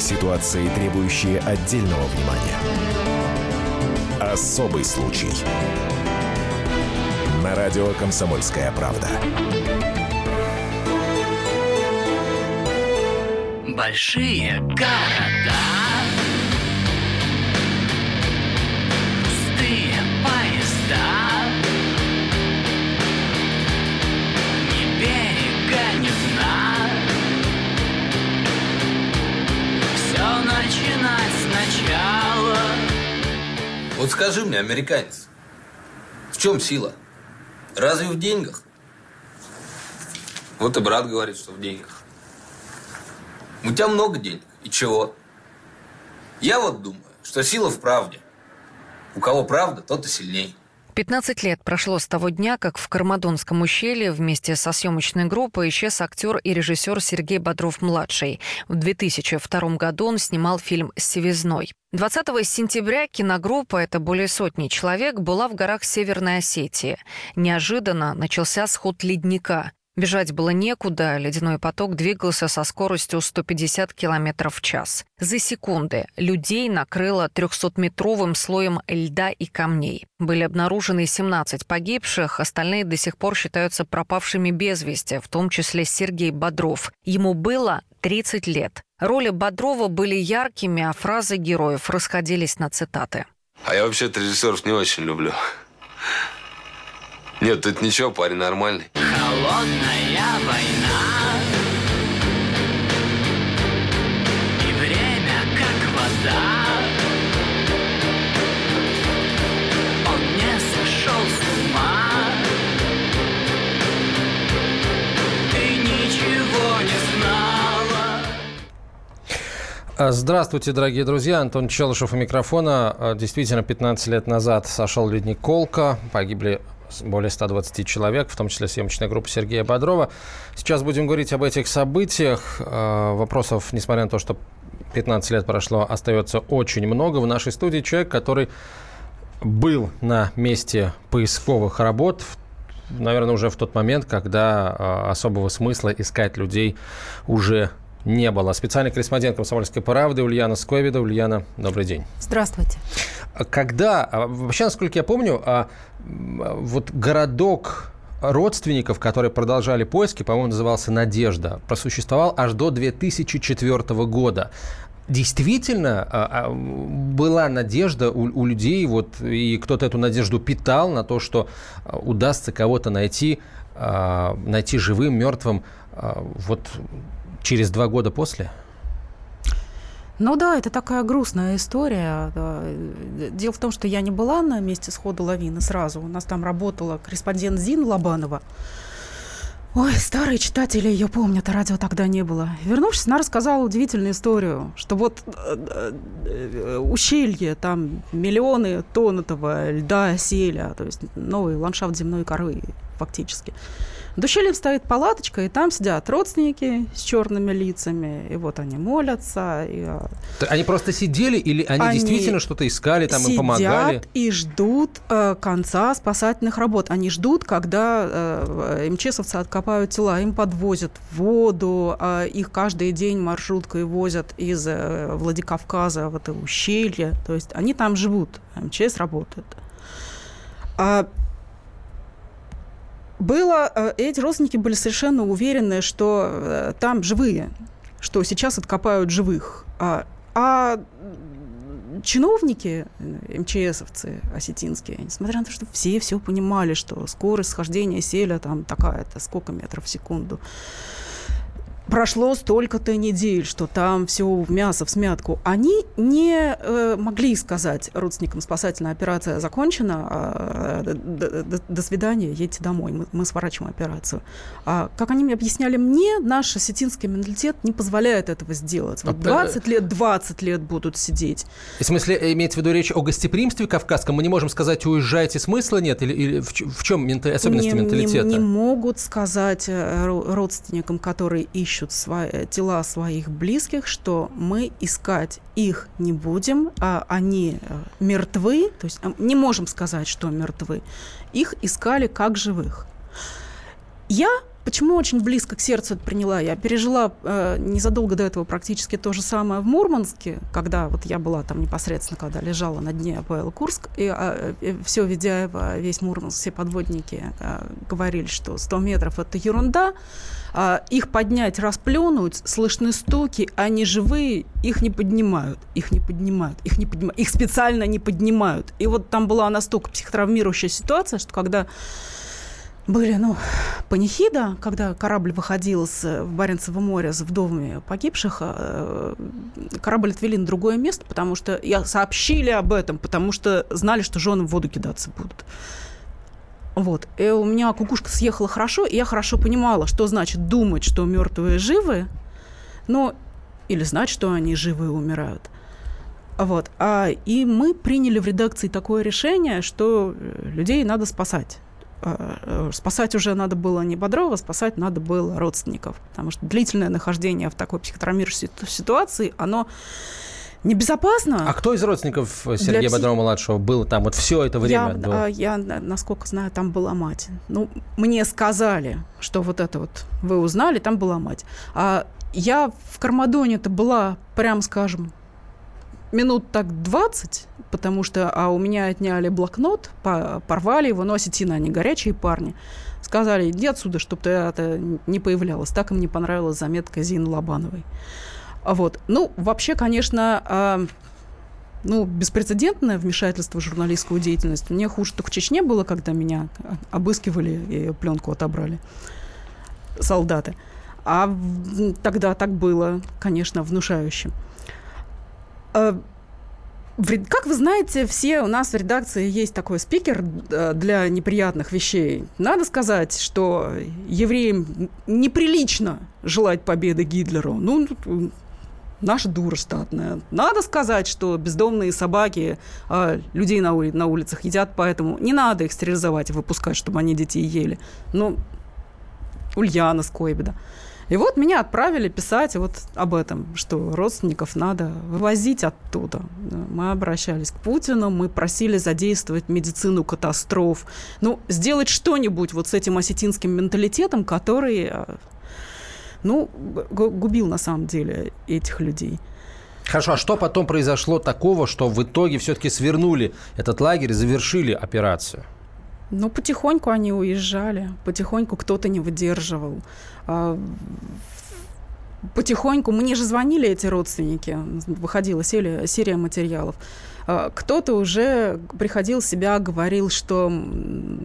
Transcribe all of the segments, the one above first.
Ситуации, требующие отдельного внимания. Особый случай. На радио «Комсомольская правда». Большие города Вот скажи мне, американец, в чем сила? Разве в деньгах? Вот и брат говорит, что в деньгах. У тебя много денег. И чего? Я вот думаю, что сила в правде. У кого правда, тот и сильней. 15 лет прошло с того дня, как в Кармадонском ущелье вместе со съемочной группой исчез актер и режиссер Сергей Бодров-младший. В 2002 году он снимал фильм «Севизной». 20 сентября киногруппа, это более сотни человек, была в горах Северной Осетии. Неожиданно начался сход ледника. Бежать было некуда, ледяной поток двигался со скоростью 150 км в час. За секунды людей накрыло 300-метровым слоем льда и камней. Были обнаружены 17 погибших, остальные до сих пор считаются пропавшими без вести, в том числе Сергей Бодров. Ему было 30 лет. Роли Бодрова были яркими, а фразы героев расходились на цитаты. А я вообще-то режиссеров не очень люблю. Нет, тут ничего, парень нормальный. Холодная война И время как вода Он не сошел с ума Ты ничего не знала А, Здравствуйте, дорогие друзья. Антон Челышев у микрофона. А, Действительно, 15 лет назад сошел ледник Колка. Погибли более 120 человек, в том числе съемочная группа Сергея Бодрова. Сейчас будем говорить об этих событиях. А, Вопросов, несмотря на то, что 15 лет прошло, остается очень много. В нашей студии человек, который был на месте поисковых работ, наверное, уже в тот момент, когда а, особого смысла искать людей уже не было. Специальный корреспондент «Комсомольской правды» Ульяна Сковида. Ульяна, добрый день. Здравствуйте. А Когда, а, вообще, насколько я помню, а, вот городок родственников, которые продолжали поиски, по-моему, назывался «Надежда», просуществовал аж до 2004 года. Действительно, была надежда у, у людей, вот, и кто-то эту надежду питал на то, что удастся кого-то найти, найти живым, мертвым, вот через два года после? Ну да, это такая грустная история. Дело в том, что я не была на месте схода лавины сразу. У нас там работала корреспондент Зин Лобанова. Ой, старые читатели ее помнят, а радио тогда не было. Вернувшись, она рассказала удивительную историю, что вот э, э, ущелье, там миллионы тонн этого льда, селя, то есть новый ландшафт земной коры фактически. Ущельем стоит палаточка, и там сидят родственники с черными лицами, и вот они молятся, и а, Они просто сидели или они, Они действительно что-то искали, там им сидят помогали? и ждут э, конца спасательных работ. Они ждут, когда э, МЧСовцы откопают тела, им подвозят воду, э, их каждый день маршруткой возят из э, Владикавказа в это ущелье. То есть они там живут, МЧС работает. А было, э, эти родственники были совершенно уверены, что э, там живые, что сейчас откопают живых. А, а чиновники, э, МЧСовцы осетинские, несмотря на то, что все все понимали, что скорость схождения селя там такая-то, сколько метров в секунду, прошло столько-то недель, что там все в мясо, в смятку. Они не э, могли сказать родственникам, спасательная операция закончена, а, д- д- д- до свидания, едьте домой, мы, мы сворачиваем операцию. А, как они мне объясняли мне, наш осетинский менталитет не позволяет этого сделать. Вот А, 20 лет, 20 лет будут сидеть. В смысле, э, имеется в виду речь о гостеприимстве кавказском? Мы не можем сказать, уезжайте, смысла нет? Или, или в, в чем мента- особенности не, не- менталитета? Не, могут сказать э, ро- родственникам, которые ищут свои, тела своих близких, что мы искать их не будем, а они э, мертвы, то есть э, не можем сказать, что мертвы. Их искали как живых. Я почему очень близко к сердцу это приняла? Я пережила э, незадолго до этого практически то же самое в Мурманске, когда вот я была там непосредственно, когда лежала на дне АПЛ Курск, и, э, и все Ведяево, весь Мурманск, все подводники э, говорили, что 100 метров – это ерунда, а, их поднять, расплюнуть, слышны стуки, они живые, их не поднимают, их не поднимают, их не поднимают, их специально не поднимают. И вот там была настолько психотравмирующая ситуация, что когда были, ну, панихида, когда корабль выходил с, в Баренцево море с вдовами погибших, э, корабль отвели на другое место, потому что я сообщили об этом, потому что знали, что жены в воду кидаться будут. Вот. И у меня кукушка съехала хорошо, и я хорошо понимала, что значит думать, что мертвые живы, но или знать, что они живы и умирают. Вот. А, и мы приняли в редакции такое решение, что э, людей надо спасать. Э, спасать уже надо было не Бодрова, спасать надо было родственников. Потому что длительное нахождение в такой психотравмирующей ситуации, оно небезопасно. А кто из родственников Сергея Для... Бодрова-младшего был там вот все это время? Я, до... я, насколько знаю, там была мать. Ну, мне сказали, что вот это вот вы узнали, там была мать. А я в Кармадоне-то была, прям скажем, минут так 20, потому что а у меня отняли блокнот, порвали его, но осетина, они горячие парни. Сказали, иди отсюда, чтобы ты это не появлялось. Так им не понравилась заметка Зины Лобановой. Вот. Ну, вообще, конечно, э, ну, беспрецедентное вмешательство в журналистскую деятельность. Мне хуже только в Чечне было, когда меня обыскивали и пленку отобрали солдаты. А тогда так было, конечно, внушающе. Э, как вы знаете, все у нас в редакции есть такой спикер э, для неприятных вещей. Надо сказать, что евреям неприлично желать победы Гитлеру. Ну, наша дура штатная. Надо сказать, что бездомные собаки а, людей на, ули- на улицах едят, поэтому не надо их стерилизовать и выпускать, чтобы они детей ели. Ну, Ульяна Скойбеда. И вот меня отправили писать вот об этом, что родственников надо вывозить оттуда. Мы обращались к Путину, мы просили задействовать медицину катастроф. Ну, сделать что-нибудь вот с этим осетинским менталитетом, который а, ну, губил на самом деле этих людей. Хорошо, а что потом произошло такого, что в итоге все-таки свернули этот лагерь, завершили операцию? Ну, потихоньку они уезжали, потихоньку кто-то не выдерживал. А, потихоньку, мне же звонили эти родственники, выходила серия, серия материалов. А, кто-то уже приходил себя, говорил, что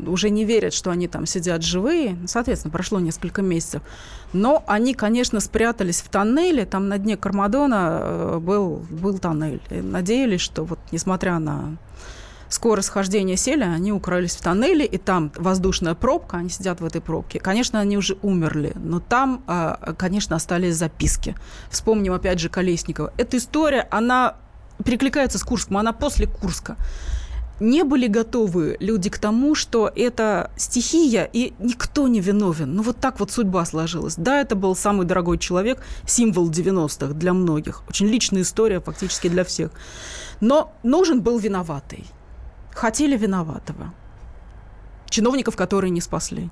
уже не верят, что они там сидят живые. Соответственно, прошло несколько месяцев. Но они, конечно, спрятались в тоннеле. Там на дне Кармадона э, был, был тоннель. И надеялись, что вот несмотря на скорость хождения сели, они укрылись в тоннеле, и там воздушная пробка, они сидят в этой пробке. Конечно, они уже умерли, но там, а, конечно, остались записки. Вспомним опять же Колесникова. Эта история, она перекликается с Курском, она после Курска. Не были готовы люди к тому, что это стихия, и никто не виновен. Ну, вот так вот судьба сложилась. Да, это был самый дорогой человек, символ 90-х для многих. Очень личная история фактически для всех. Но нужен был виноватый. Хотели виноватого. Чиновников, которые не спасли.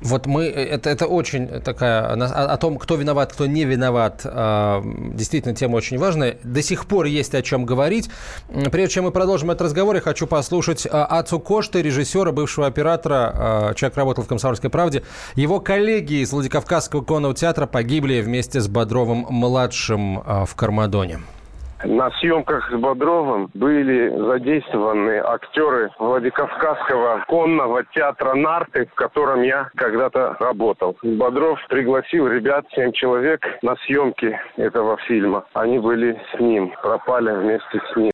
Вот мы, э, это, это очень такая, о, о том, кто виноват, кто не виноват, э, действительно тема очень важная. До сих пор есть о чем говорить. Прежде чем мы продолжим этот разговор, я хочу послушать э, Ацу Кошты, режиссера, бывшего оператора, человек работал в «Комсомольской правде». Его коллеги из Владикавказского конного театра погибли вместе с Бодровым-младшим в Кармадоне. На съемках с Бодровым были задействованы актеры Владикавказского конного театра «Нарты», в котором я когда-то работал. Бодров пригласил ребят, семь человек, на съемки этого фильма. Они были с ним, пропали вместе с ним.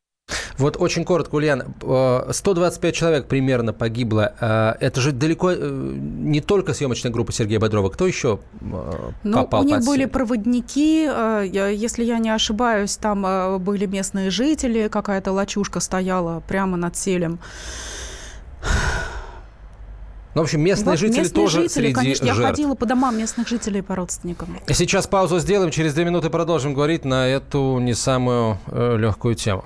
Вот очень коротко, Ульян, 125 э, человек примерно погибло. Э, это же далеко э, не только съемочная группа Сергея Бодрова. Кто еще ну, попал У них были проводники, если я не ошибаюсь, там были местные жители, какая-то лачушка стояла прямо над селем. Ну, в общем, местные вот жители местные тоже жители, среди конечно, жертв. Я ходила по домам местных жителей, по родственникам. Сейчас паузу сделаем, через две минуты продолжим говорить на эту не самую э, легкую тему.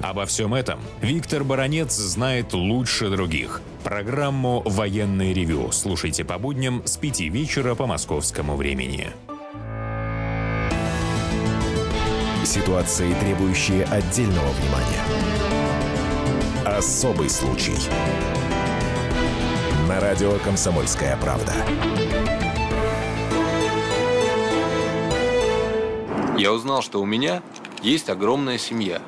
Обо всем этом Виктор Баронец знает лучше других. Программу «Военный ревю» слушайте по будням с 5 вечера по московскому времени. Ситуации, требующие отдельного внимания. Особый случай. На радио «Комсомольская правда». Я узнал, что у меня есть огромная семья.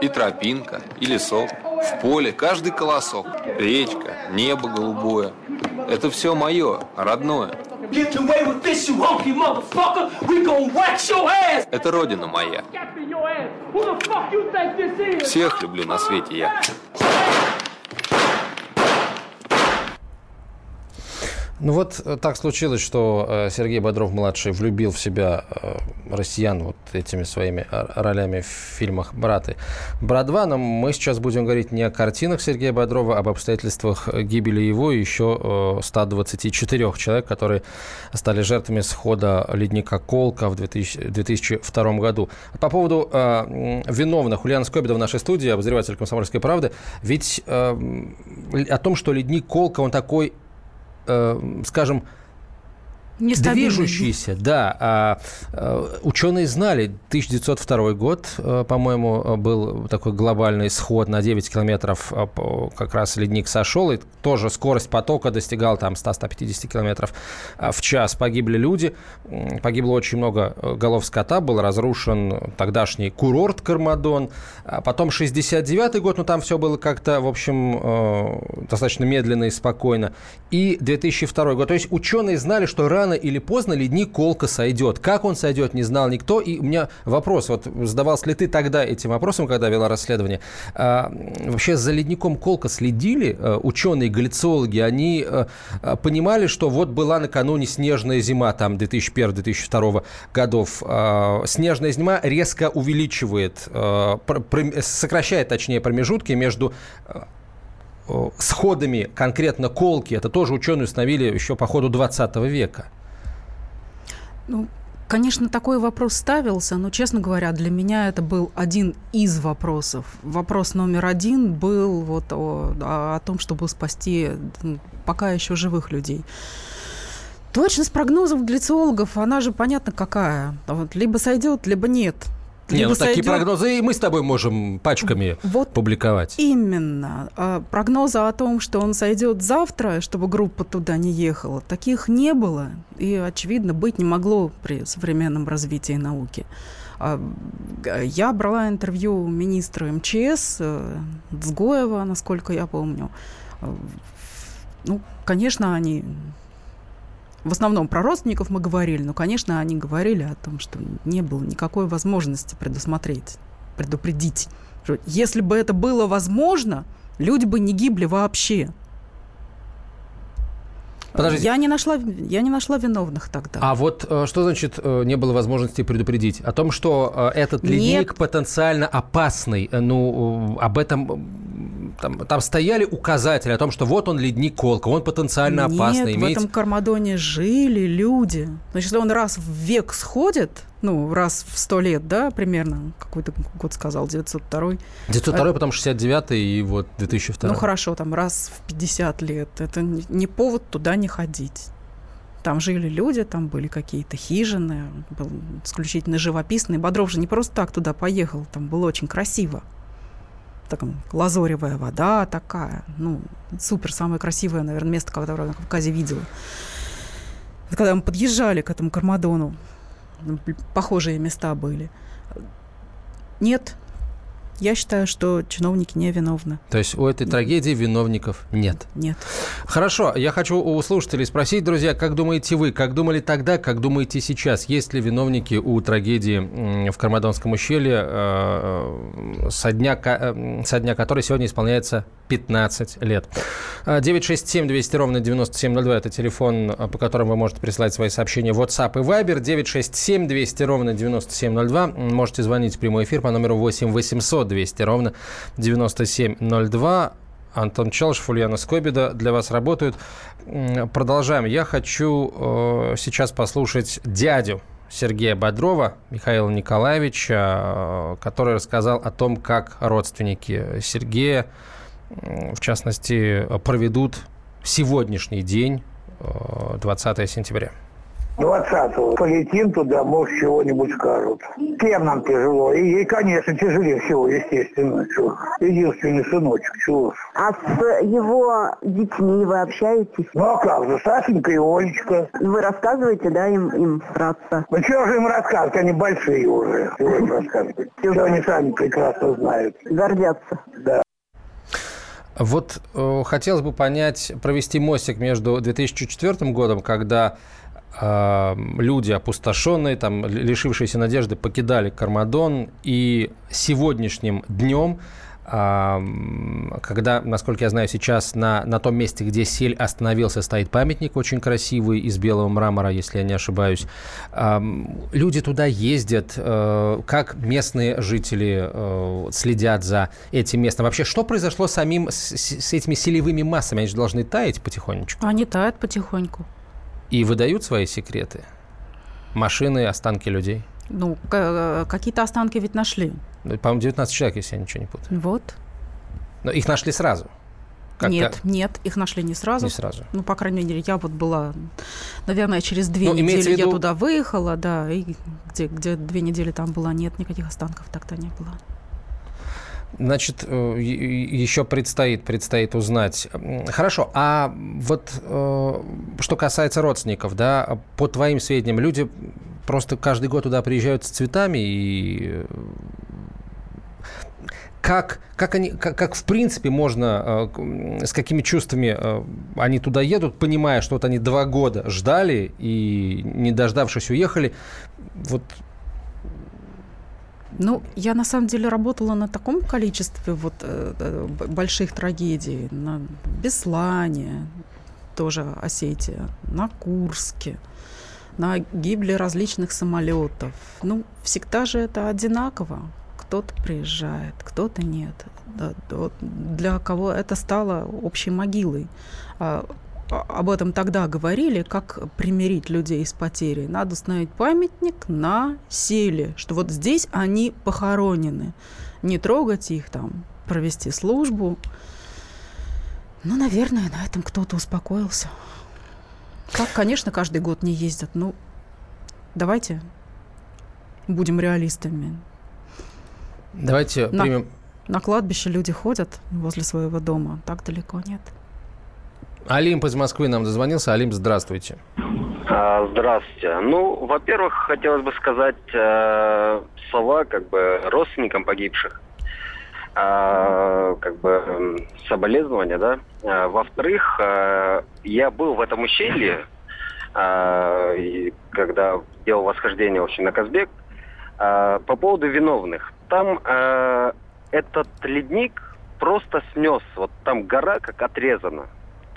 И тропинка, и лесок, в поле каждый колосок, речка, небо голубое. Это все мое, родное. Это родина моя. Всех люблю на свете я. Ну вот э, так случилось, что э, Сергей Бодров-младший влюбил в себя э, россиян вот этими своими ролями в фильмах «Браты». «Брат 2», но мы сейчас будем говорить не о картинах Сергея Бодрова, а об обстоятельствах гибели его и еще 124 человек, которые стали жертвами схода ледника Колка в 2000, 2002 году. По поводу э, виновных, Ульяна Скобида в нашей студии, обозреватель «Комсомольской правды», ведь э, о том, что ледник Колка, он такой скажем, Движущийся, да. А, а, ученые знали, 1902 год, а, по-моему, был такой глобальный сход на 9 километров, а, как раз ледник сошел, и тоже скорость потока достигала там 100-150 километров в час. Погибли люди, погибло очень много голов скота, был разрушен тогдашний курорт Кармадон. А потом 69 год, но там все было как-то, в общем, достаточно медленно и спокойно. И 2002 год. То есть ученые знали, что рано рано или поздно ледник Колка сойдет. Как он сойдет, не знал никто. И у меня вопрос, вот задавался ли ты тогда этим вопросом, когда вела расследование, а, вообще за ледником Колка следили а, ученые, галлициологи, они а, понимали, что вот была накануне снежная зима, там 2001-2002 годов. А, снежная зима резко увеличивает, а, пр, пр, сокращает, точнее, промежутки между сходами конкретно колки, это тоже ученые установили еще по ходу 20 века. Ну, Конечно, такой вопрос ставился, но, честно говоря, для меня это был один из вопросов. Вопрос номер один был вот о, о том, чтобы спасти пока еще живых людей. Точность прогнозов глициологов, она же понятно какая. Вот, либо сойдет, либо нет. Не, ну такие прогнозы и мы с тобой можем пачками вот публиковать. Именно. А, прогнозы о том, что он сойдет завтра, чтобы группа туда не ехала, таких не было. И, очевидно, быть не могло при современном развитии науки. А, я брала интервью министра МЧС э, Цгоева, насколько я помню. А, ну, конечно, они в основном про родственников мы говорили, но, конечно, они говорили о том, что не было никакой возможности предусмотреть, предупредить. Если бы это было возможно, люди бы не гибли вообще. Подождите. Я не нашла, я не нашла виновных тогда. А вот э, что значит э, не было возможности предупредить? О том, что э, этот ледник Нет. потенциально опасный. Ну, об этом там, там стояли указатели о том, что вот он ледник Колка, он потенциально опасный. Нет, имеет... в этом Кармадоне жили люди. Значит, если он раз в век сходит, ну, раз в сто лет, да, примерно, какой-то год сказал, 902 902 а, потом 69 и вот 2002 Ну, хорошо, там раз в 50 лет. Это не повод туда не ходить. Там жили люди, там были какие-то хижины, был исключительно живописный. Бодров же не просто так туда поехал, там было очень красиво. Так, лазоревая вода такая, ну, супер, самое красивое, наверное, место, которое я на Кавказе видела. Когда мы подъезжали к этому Кармадону, похожие места были. Нет, Я считаю, что чиновники не виновны. То есть у этой трагедии виновников нет? Нет. Хорошо, я хочу у слушателей спросить, друзья, как думаете вы, как думали тогда, как думаете сейчас? Есть ли виновники у трагедии в Кармадонском ущелье, э, со дня, э, со дня которой сегодня исполняется 15 лет? 967 200 ровно 9702 – это телефон, по которому вы можете присылать свои сообщения в WhatsApp и Viber. 967 200 ровно 9702. Можете звонить в прямой эфир по номеру 8 800 200 ровно 9702. Антон Челшев, Ульяна Скобида для вас работают. Продолжаем. Я хочу э, сейчас послушать дядю Сергея Бодрова, Михаила Николаевича, э, который рассказал о том, как родственники Сергея, э, в частности, проведут сегодняшний день, э, 20 сентября. 20-го. Полетим туда, может, чего-нибудь скажут. Всем нам тяжело. И ей, конечно, тяжелее всего, естественно. Чего. Единственный сыночек, чего. А с его детьми вы общаетесь? Ну, а как же, Сашенька и Олечка. Вы рассказываете, да, им, им вкратце? Ну, чего же им рассказывать, они большие уже. Чего им рассказывать? Все они сами прекрасно знают. Гордятся? Да. Вот э, хотелось бы понять, провести мостик между 2004 годом, когда люди опустошенные, там, лишившиеся надежды, покидали Кармадон, и сегодняшним днем, когда, насколько я знаю, сейчас на, на том месте, где сель остановился, стоит памятник очень красивый из белого мрамора, если я не ошибаюсь. Люди туда ездят, э, как местные жители э, следят за этим местом. Вообще, что произошло самим, с, с этими селевыми массами? Они же должны таять потихонечку. Они тают потихоньку. И выдают свои секреты? Машины, останки людей? Ну, какие-то останки ведь нашли. Ну, По-моему, 19 человек, если я ничего не путаю. Вот. Но их нашли сразу. Как- нет, как- нет, их нашли не сразу. Не сразу. Ну, по крайней мере, я вот была, наверное, через две Ну, недели виду- я туда выехала, да, и где, где две недели там была, нет, никаких останков так-то не было. Значит, э, еще предстоит, предстоит узнать. Хорошо, а вот э, что касается родственников, да, по твоим сведениям, люди просто каждый год туда приезжают с цветами и э, как, как, они, как, как в принципе можно, с какими чувствами они туда едут, понимая, что вот они два года ждали и, не дождавшись, уехали. Вот Ну, я на самом деле работала на таком количестве вот э, э, больших трагедий. На Беслане, тоже Осетия, на Курске, на гибли различных самолетов. Ну, всегда же это одинаково. Кто-то приезжает, кто-то нет. Для кого это стало общей могилой. Об этом тогда говорили, как примирить людей с потерей. Надо установить памятник на селе, что вот здесь они похоронены. Не трогать их там, провести службу. Ну, наверное, на этом кто-то успокоился. Так, конечно, каждый год не ездят. Ну, давайте будем реалистами. давайте На- примем... На кладбище люди ходят возле своего дома, так далеко нет. Олимп из Москвы нам дозвонился. Олимп, здравствуйте. А, Здравствуйте. Ну, во-первых, хотелось бы сказать э, слова как бы родственникам погибших. А, как бы соболезнования, да. А, во-вторых, э, я был в этом ущелье, и когда делал восхождение, в общем, на Казбек, а, по поводу виновных. Там э, этот ледник просто снес. Вот там гора как отрезана.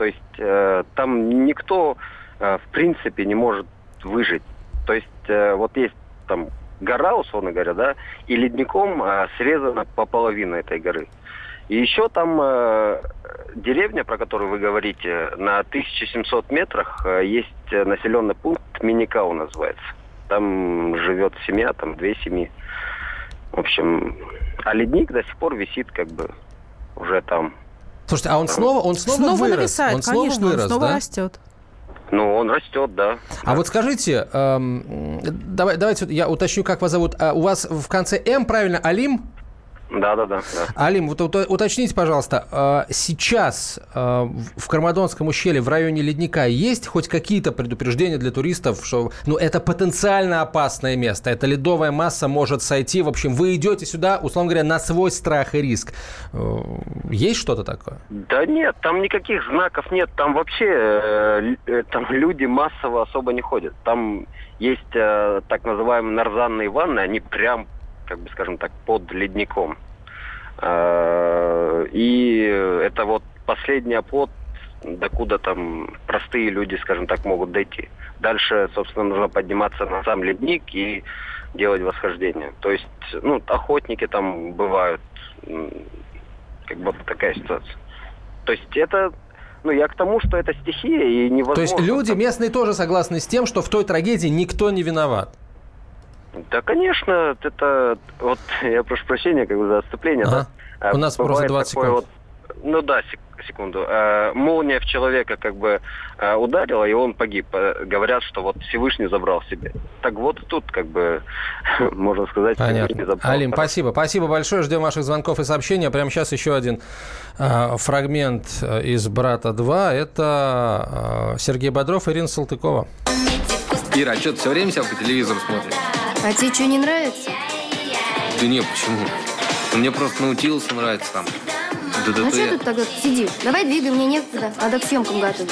То есть э, там никто, э, в принципе, не может выжить. То есть э, вот есть там гора, условно говоря, да, и ледником э, срезана по этой горы. И еще там э, деревня, про которую вы говорите, на 1700 метрах э, есть населенный пункт Миникау называется. Там живет семья, там две семьи. В общем, а ледник до сих пор висит как бы уже там. Слушайте, а он снова, он снова, Снова вырос? нависает, он снова конечно, вырос, он снова да? растет. Ну, он растет, да. А вот скажите, эм, давай, давайте я уточню, как вас зовут. А у вас в конце М, правильно, Алим? Да, да, да. Алим, вот уточните, пожалуйста, э, сейчас э, в Кармадонском ущелье в районе ледника есть хоть какие-то предупреждения для туристов, что ну, это потенциально опасное место, эта ледовая масса может сойти. В общем, вы идете сюда, условно говоря, на свой страх и риск. Э, есть что-то такое? Да нет, там никаких знаков нет. Там вообще там люди массово особо не ходят. Там есть так называемые нарзанные ванны, они прям как бы, скажем так, под ледником. А, и это вот последний оплот, докуда там простые люди, скажем так, могут дойти. Дальше, собственно, нужно подниматься на сам ледник и делать восхождение. То есть, ну, охотники там бывают, как бы такая ситуация. То есть это ну, я к тому, что это стихия и невозможно... То есть люди местные тоже согласны с тем, что в той трагедии никто не виноват? Да, конечно, это вот я прошу прощения как бы за отступление. Ага. Да? У нас просто 20 секунд. Вот, ну да, секунду. Э, молния в человека как бы э, ударила, и он погиб. Э, говорят, что вот Всевышний забрал себе. Так вот тут как бы можно сказать, Понятно. Всевышний забрал. Алим, спасибо. Спасибо большое. Ждем ваших звонков и сообщений. А прямо сейчас еще один э, фрагмент из «Брата 2». Это э, Сергей Бодров и Ирина Салтыкова. Ира, а что, ты все время себя по телевизору смотришь? А тебе что, не нравится? Да не, почему? Ну, мне просто научился нравится там. Да, да, ну что тут тогда сидишь? Давай двигай, мне некогда. Надо к съемкам готовить.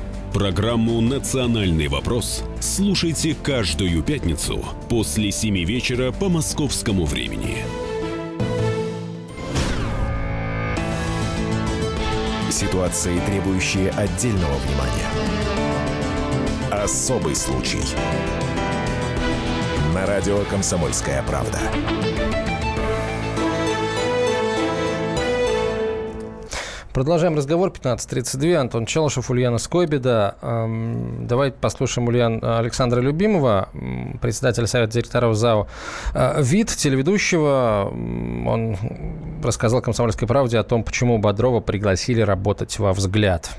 Программу «Национальный вопрос» слушайте каждую пятницу после 7 вечера по московскому времени. Ситуации, требующие отдельного внимания. Особый случай. На радио «Комсомольская правда». Продолжаем разговор. 15.32. Антон Челышев, Ульяна Скойбеда. Эм, давайте послушаем Ульян Александра Любимова, председателя Совета директоров ЗАО э, «ВИД», телеведущего. Он рассказал «Комсомольской правде» о том, почему Бодрова пригласили работать во «Взгляд».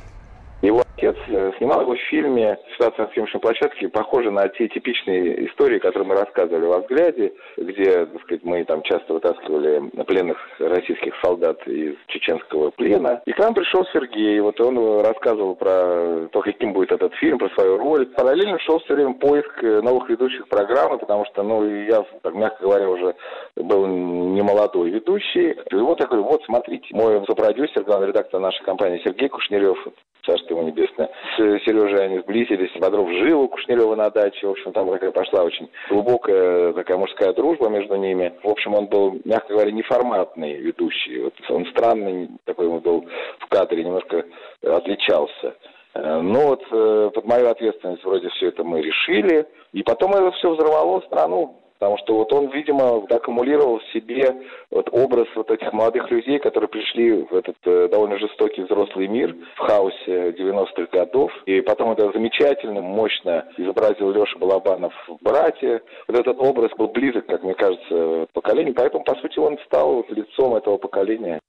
Его отец э, снимал его в фильме «Ситуация на съемочной площадке», похожа на те типичные истории, которые мы рассказывали во «Взгляде», где, так сказать, мы там часто вытаскивали пленных российских солдат из чеченского плена. И к нам пришел Сергей, вот он рассказывал про то, каким будет этот фильм, про свою роль. Параллельно шел все время поиск э, новых ведущих программы, потому что, ну, я, так, мягко говоря, уже был не молодой ведущий. И вот я говорю, вот, смотрите, мой сопродюсер, главный редактор нашей компании Сергей Кушнерев, царство ему небесное, с Сережей они сблизились, Бодров жил у Кушнерева на даче, в общем, там такая пошла очень глубокая такая мужская дружба между ними. В общем, он был, мягко говоря, неформатный ведущий. Вот он странный, такой он был в кадре, немножко отличался. Э, ну вот э, под мою ответственность вроде все это мы решили. И потом это все взорвало страну. Потому что вот он, видимо, аккумулировал в себе вот образ вот этих молодых людей, которые пришли в этот э, довольно жестокий взрослый мир в хаосе 90-х годов. И потом это замечательно, мощно изобразил Леша Балабанов в «Брате». Вот этот образ был близок, как мне кажется, поколению. Поэтому, по сути, он стал лицом этого поколения.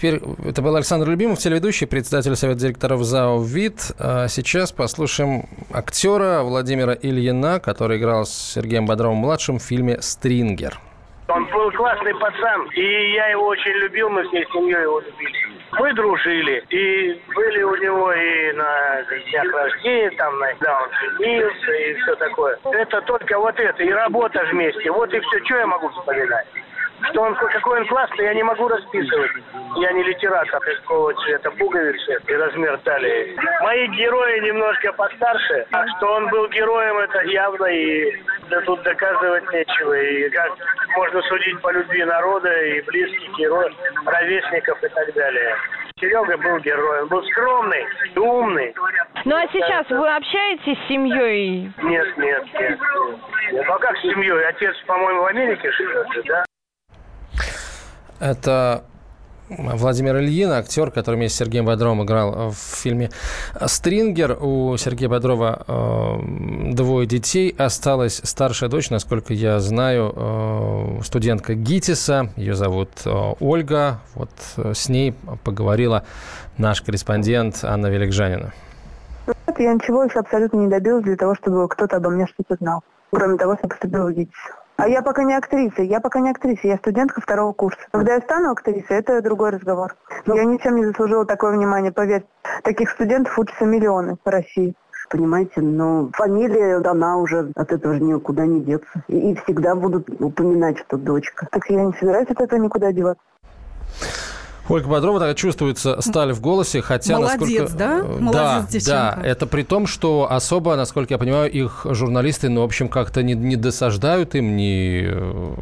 Теперь это был Александр Любимов, телеведущий, председатель Совета директоров ЗАО «ВИД». А сейчас послушаем актера Владимира Ильина, который играл с Сергеем Бодровым-младшим в фильме «Стрингер». Он был классный пацан, и я его очень любил, мы всей семьей его любили. Мы дружили, и были у него и на днях рождения, там, на, да, он женился и все такое. Это только вот это, и работа вместе, вот и все, что я могу вспоминать. Что он, какой он классный, я не могу расписывать. Я не литератор, какого цвета пуговицы и размер талии. Мои герои немножко постарше. А что он был героем, это явно и да тут доказывать нечего. И как можно судить по любви народа и близких, и ровесников и так далее. Серега был героем, был скромный, умный. Ну а сейчас вы общаетесь с семьей? Нет, нет, нет. нет. Ну а как с семьей? Отец, по-моему, в Америке живет, да? Это Владимир Ильин, актер, который вместе с Сергеем Бодровым играл в фильме «Стрингер». У Сергея Бодрова э, двое детей. Осталась старшая дочь, насколько я знаю, э, студентка ГИТИСа. Ее зовут э, Ольга. Вот э, с ней поговорила наш корреспондент Анна Великжанина. Я ничего еще абсолютно не добилась для того, чтобы кто-то обо мне что-то знал. Кроме того, что поступила в ГИТИС. А я пока не актриса, я пока не актриса, я студентка второго курса. Когда я стану актрисой, это другой разговор. Я ничем не заслужила такое внимание, поверь. Таких студентов учатся миллионы по России. Понимаете, но фамилия, она уже от этого же никуда не деться. И, и всегда будут упоминать, что дочка. Так я не собираюсь от этого никуда деваться. Ольга Бодрова, так чувствуется сталь в голосе, хотя... Молодец, насколько... да? Молодец, да, девчонка. да, это при том, что особо, насколько я понимаю, их журналисты, ну, в общем, как-то не, не досаждают им, не, э,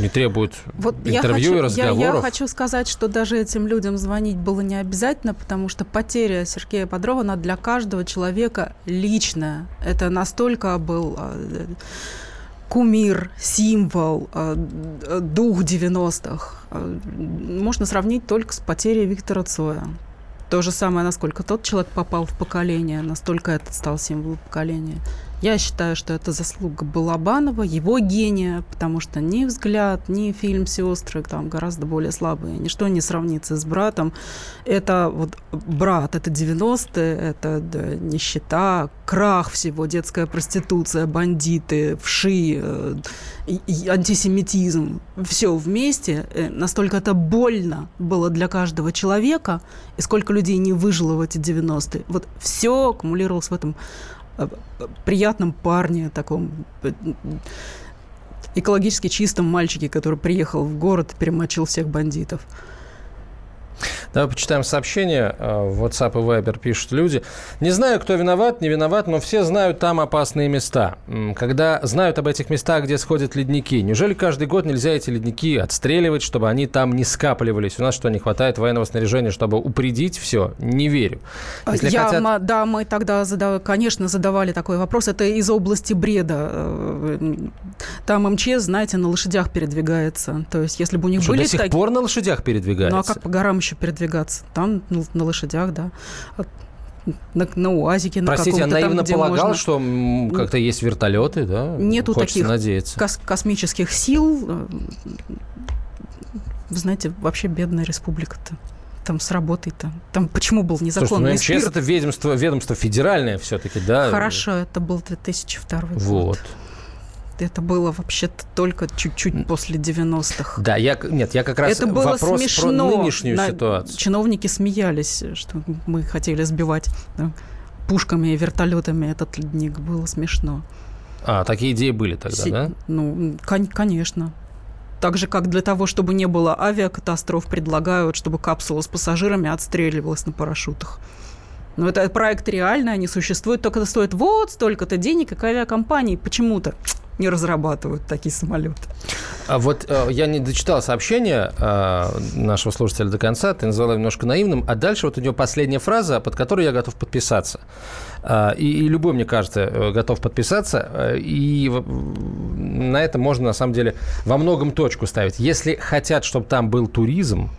не требуют Вот интервью я и хочу, я, разговоров. я хочу сказать, что даже этим людям звонить было не обязательно, потому что потеря Сергея Бодрова, она для каждого человека личная. Это настолько был э, кумир, символ, э, э, дух 90-х. Э, Можно сравнить только с потерей Виктора Цоя. То же самое, насколько тот человек попал в поколение, настолько этот стал символом поколения. Я считаю, что это заслуга Балабанова, его гения, потому что ни взгляд, ни фильм «Сестры» там гораздо более слабые. Ничто не сравнится с братом. Это вот брат, это 90-е, это да, нищета, крах всего, детская проституция, бандиты, вши, э, антисемитизм. Все вместе. Э, Настолько это больно было для каждого человека, и сколько людей не выжило в эти 90-е. Вот все аккумулировалось в этом приятном парне, таком э, экологически чистом мальчике, который приехал в город и перемочил всех бандитов. Давай почитаем сообщения. Э, В WhatsApp и Viber пишут люди. Не знаю, кто виноват, не виноват, но все знают там опасные места. Когда знают об этих местах, где сходят ледники, неужели каждый год нельзя эти ледники отстреливать, чтобы они там не скапливались? У нас что, не хватает военного снаряжения, чтобы упредить все? Не верю. Если Я, хотят- Да, мы тогда, задав- конечно, задавали такой вопрос. Это из области бреда. Э, Там МЧС, знаете, на лошадях передвигается. То есть, если бы у них Что, были до сих таки- пор на лошадях передвигается? Ну а как по горам еще передвигаться? Там на, на лошадях, да. А На, на УАЗике, на Простите, я там, наивно где полагал, можно. что как-то есть вертолеты, да? Нету Хочется таких надеяться. кос- космических сил. Э, Вы знаете, вообще бедная республика-то. Там с работой-то. Там почему был Слушайте, ну незаконный МЧС это ведомство, ведомство федеральное все-таки, да? Хорошо, это был 2002 год. Вот. Это было вообще-то только чуть-чуть после 90-х. Да, я, нет, я как раз Это было вопрос смешно. про нынешнюю На- ситуацию. Чиновники смеялись, что мы хотели сбивать да, пушками и вертолетами этот ледник. Было смешно. А, такие идеи были тогда, Си- да? Ну, кон- конечно. Так же, как для того, чтобы не было авиакатастроф, предлагают, чтобы капсула с пассажирами отстреливалась на парашютах. Но это проект реальный, они существуют, только это стоит вот столько-то денег, как авиакомпании почему-то не разрабатывают такие самолеты. А вот э, я не дочитал сообщение э, нашего слушателя до конца, ты назвала немножко наивным, а дальше вот у него последняя фраза, под которой я готов подписаться. Э, и, и любой, мне кажется, э, готов подписаться. Э, и на это можно, на самом деле, во многом точку ставить. Если хотят, чтобы там был туризм,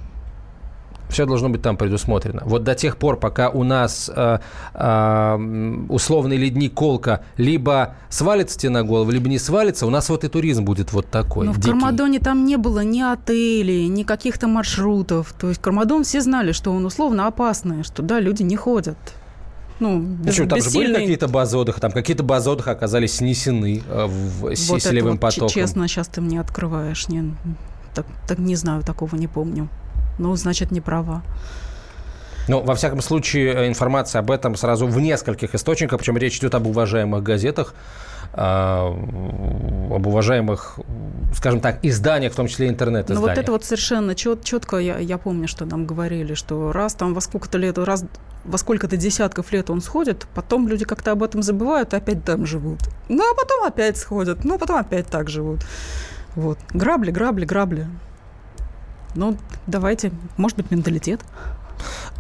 все должно быть там предусмотрено. Вот до тех пор, пока у нас э, э, условный ледник Колка либо свалится тебе на голову, либо не свалится, у нас вот и туризм будет вот такой. Но в дикий. Кармадоне там не было ни отелей, ни каких-то маршрутов. То есть Кармадон все знали, что он условно опасный, что да, люди не ходят. Ну, без, Почему? Там же были бессильный- какие-то базы отдыха, там какие-то базы отдыха оказались снесены э, в, с Вот селевым вот, потоком. честно, сейчас ты мне открываешь. Не, так, так не знаю, такого не помню. Ну, значит, не права. Но, во всяком случае, э, информация об этом сразу в нескольких источниках, причем речь идет об уважаемых газетах, об уважаемых, скажем так, изданиях, в том числе интернет-изданиях. Ну вот это вот совершенно чет, четко, я, я помню, что нам говорили, что раз там во сколько-то лет, раз во сколько-то десятков лет он сходит, потом люди как-то об этом забывают и опять там живут. Ну, а потом опять сходят, ну, а потом опять так живут. Вот. Грабли, грабли, грабли. Ну, давайте, может быть, менталитет.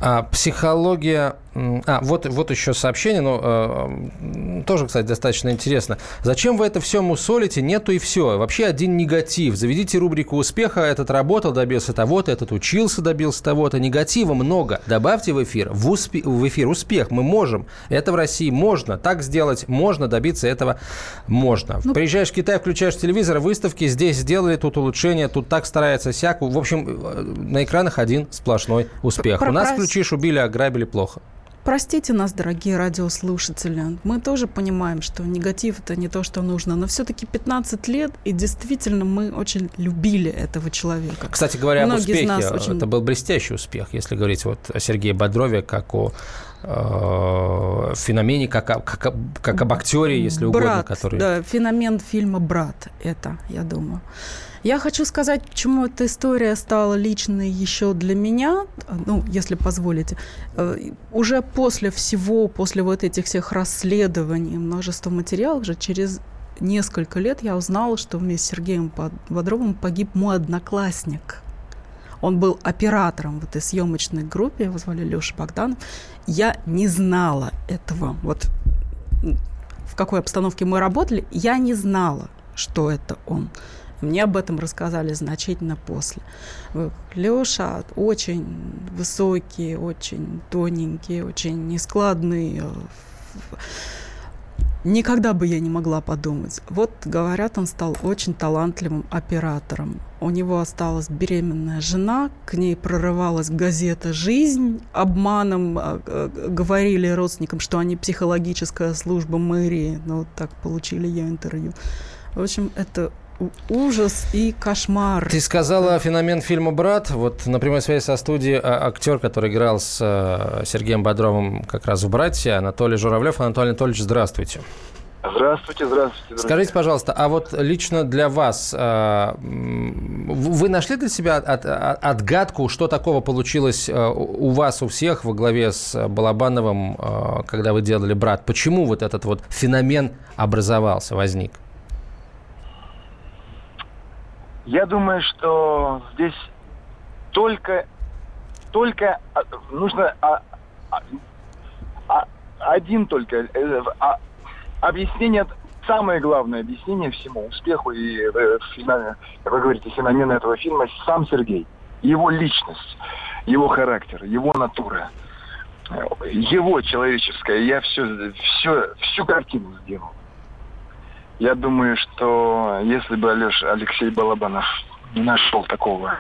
А, психология... А, вот, вот еще сообщение, но э, тоже, кстати, достаточно интересно. Зачем вы это все мусолите? Нету и все. Вообще один негатив. Заведите рубрику успеха. Этот работал, добился того-то, этот учился, добился того-то. Негатива много. Добавьте в эфир. В, успе... в эфир успех. Мы можем. Это в России можно. Так сделать можно. Добиться этого можно. Ну, Приезжаешь в Китай, включаешь телевизор, выставки. Здесь сделали, тут улучшение, тут так старается, сяк. В общем, э, на экранах один сплошной успех. У нас включишь, убили, ограбили, плохо. Простите нас, дорогие радиослушатели. Мы тоже понимаем, что негатив это не то, что нужно. Но все-таки 15 лет, и действительно мы очень любили этого человека. Кстати говоря, Многие об успехе. Очень... Это был блестящий успех, если говорить вот о Сергее Бодрове, как о э, феномене, как, как, как об актере, если Брат, угодно, который... Да, феномен фильма «Брат» это, я думаю. Я хочу сказать, почему эта история стала личной еще для меня, ну, если позволите. Э, уже после всего, после вот этих всех расследований, множества материалов, уже через несколько лет я узнала, что вместе с Сергеем Бодровым погиб мой одноклассник. Он был оператором в этой съемочной группе, его звали Леша Богданов. Я не знала этого. Вот в какой обстановке мы работали, я не знала, что это он. Мне об этом рассказали значительно после. Леша очень высокий, очень тоненький, очень нескладный. Никогда бы я не могла подумать. Вот, говорят, он стал очень талантливым оператором. У него осталась беременная жена, к ней прорывалась газета «Жизнь». Обманом а, говорили родственникам, что они психологическая служба мэрии. Ну, вот так получили ее интервью. В общем, это ужас и кошмар. Ты сказала феномен фильма «Брат». Вот на прямой связи со студией а, актер, который играл с а, Сергеем Бодровым как раз в «Братья», Анатолий Журавлев. Анатолий Анатольевич, здравствуйте. Здравствуйте, здравствуйте. Друзья. Скажите, пожалуйста, а вот лично для вас, а, вы нашли для себя от, от, отгадку, что такого получилось у вас, у всех во главе с Балабановым, когда вы делали «Брат»? Почему вот этот вот феномен образовался, возник? Я думаю, что здесь только, только а, нужно а, а, один только э, объяснение, самое главное объяснение всему успеху и, э, вы говорите, феномена этого фильма сам Сергей. Его личность, его характер, его натура, его человеческое. Я все, все, всю картину сделал. Я думаю, что если бы Алеша, Алексей Балабанов не нашел такого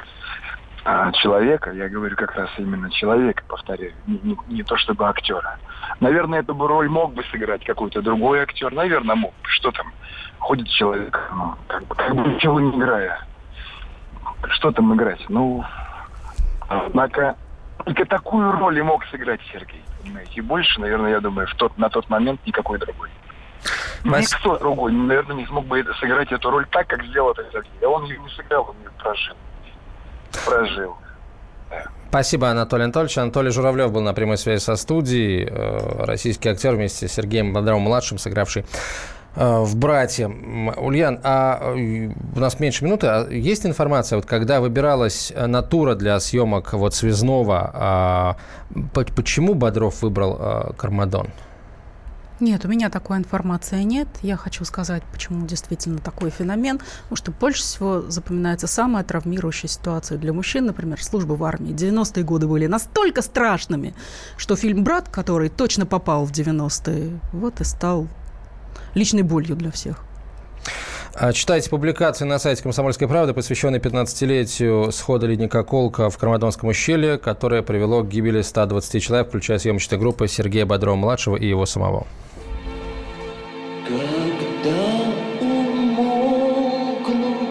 а, человека, я говорю как раз именно человека, повторяю, не, не, не то чтобы актера. Наверное, эту роль мог бы сыграть какой-то другой актер, наверное, мог бы. Что там, ходит человек, ну, как бы, как бы ничего не играя. Что там играть? Ну, однако, только такую роль и мог сыграть Сергей, понимаете. И больше, наверное, я думаю, в тот, на тот момент никакой другой. Никто другой, наверное, не смог бы сыграть эту роль так, как сделал это Сергей. Он ее не сыграл, он ее прожил. Прожил. Спасибо, Анатолий Анатольевич. Анатолий Журавлев был на прямой связи со студией. Э, российский актер вместе с Сергеем Бодровым-младшим, сыгравший э, в «Братья». Ульян, а э, у нас меньше минуты. А есть информация, вот когда выбиралась натура для съемок вот связного, а почему Бодров выбрал Кармадон? Нет, у меня такой информации нет. Я хочу сказать, почему действительно такой феномен. Потому что больше всего запоминается самая травмирующая ситуация для мужчин, например, служба в армии. 90-е годы были настолько страшными, что фильм «Брат», который точно попал в 90-е, вот и стал личной болью для всех. А, читайте публикации на сайте «Комсомольской правды», посвященные 15-летию схода ледника Колка в Кармадонском ущелье, которое привело к гибели 120 человек, включая съемочную группу Сергея Бодрова-младшего и его самого. Когда умолкнут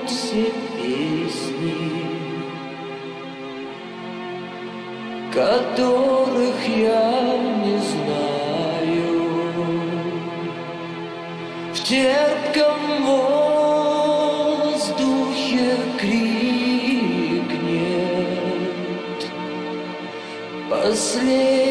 все песни, которых я не знаю, в терпком воздухе крикнет Последний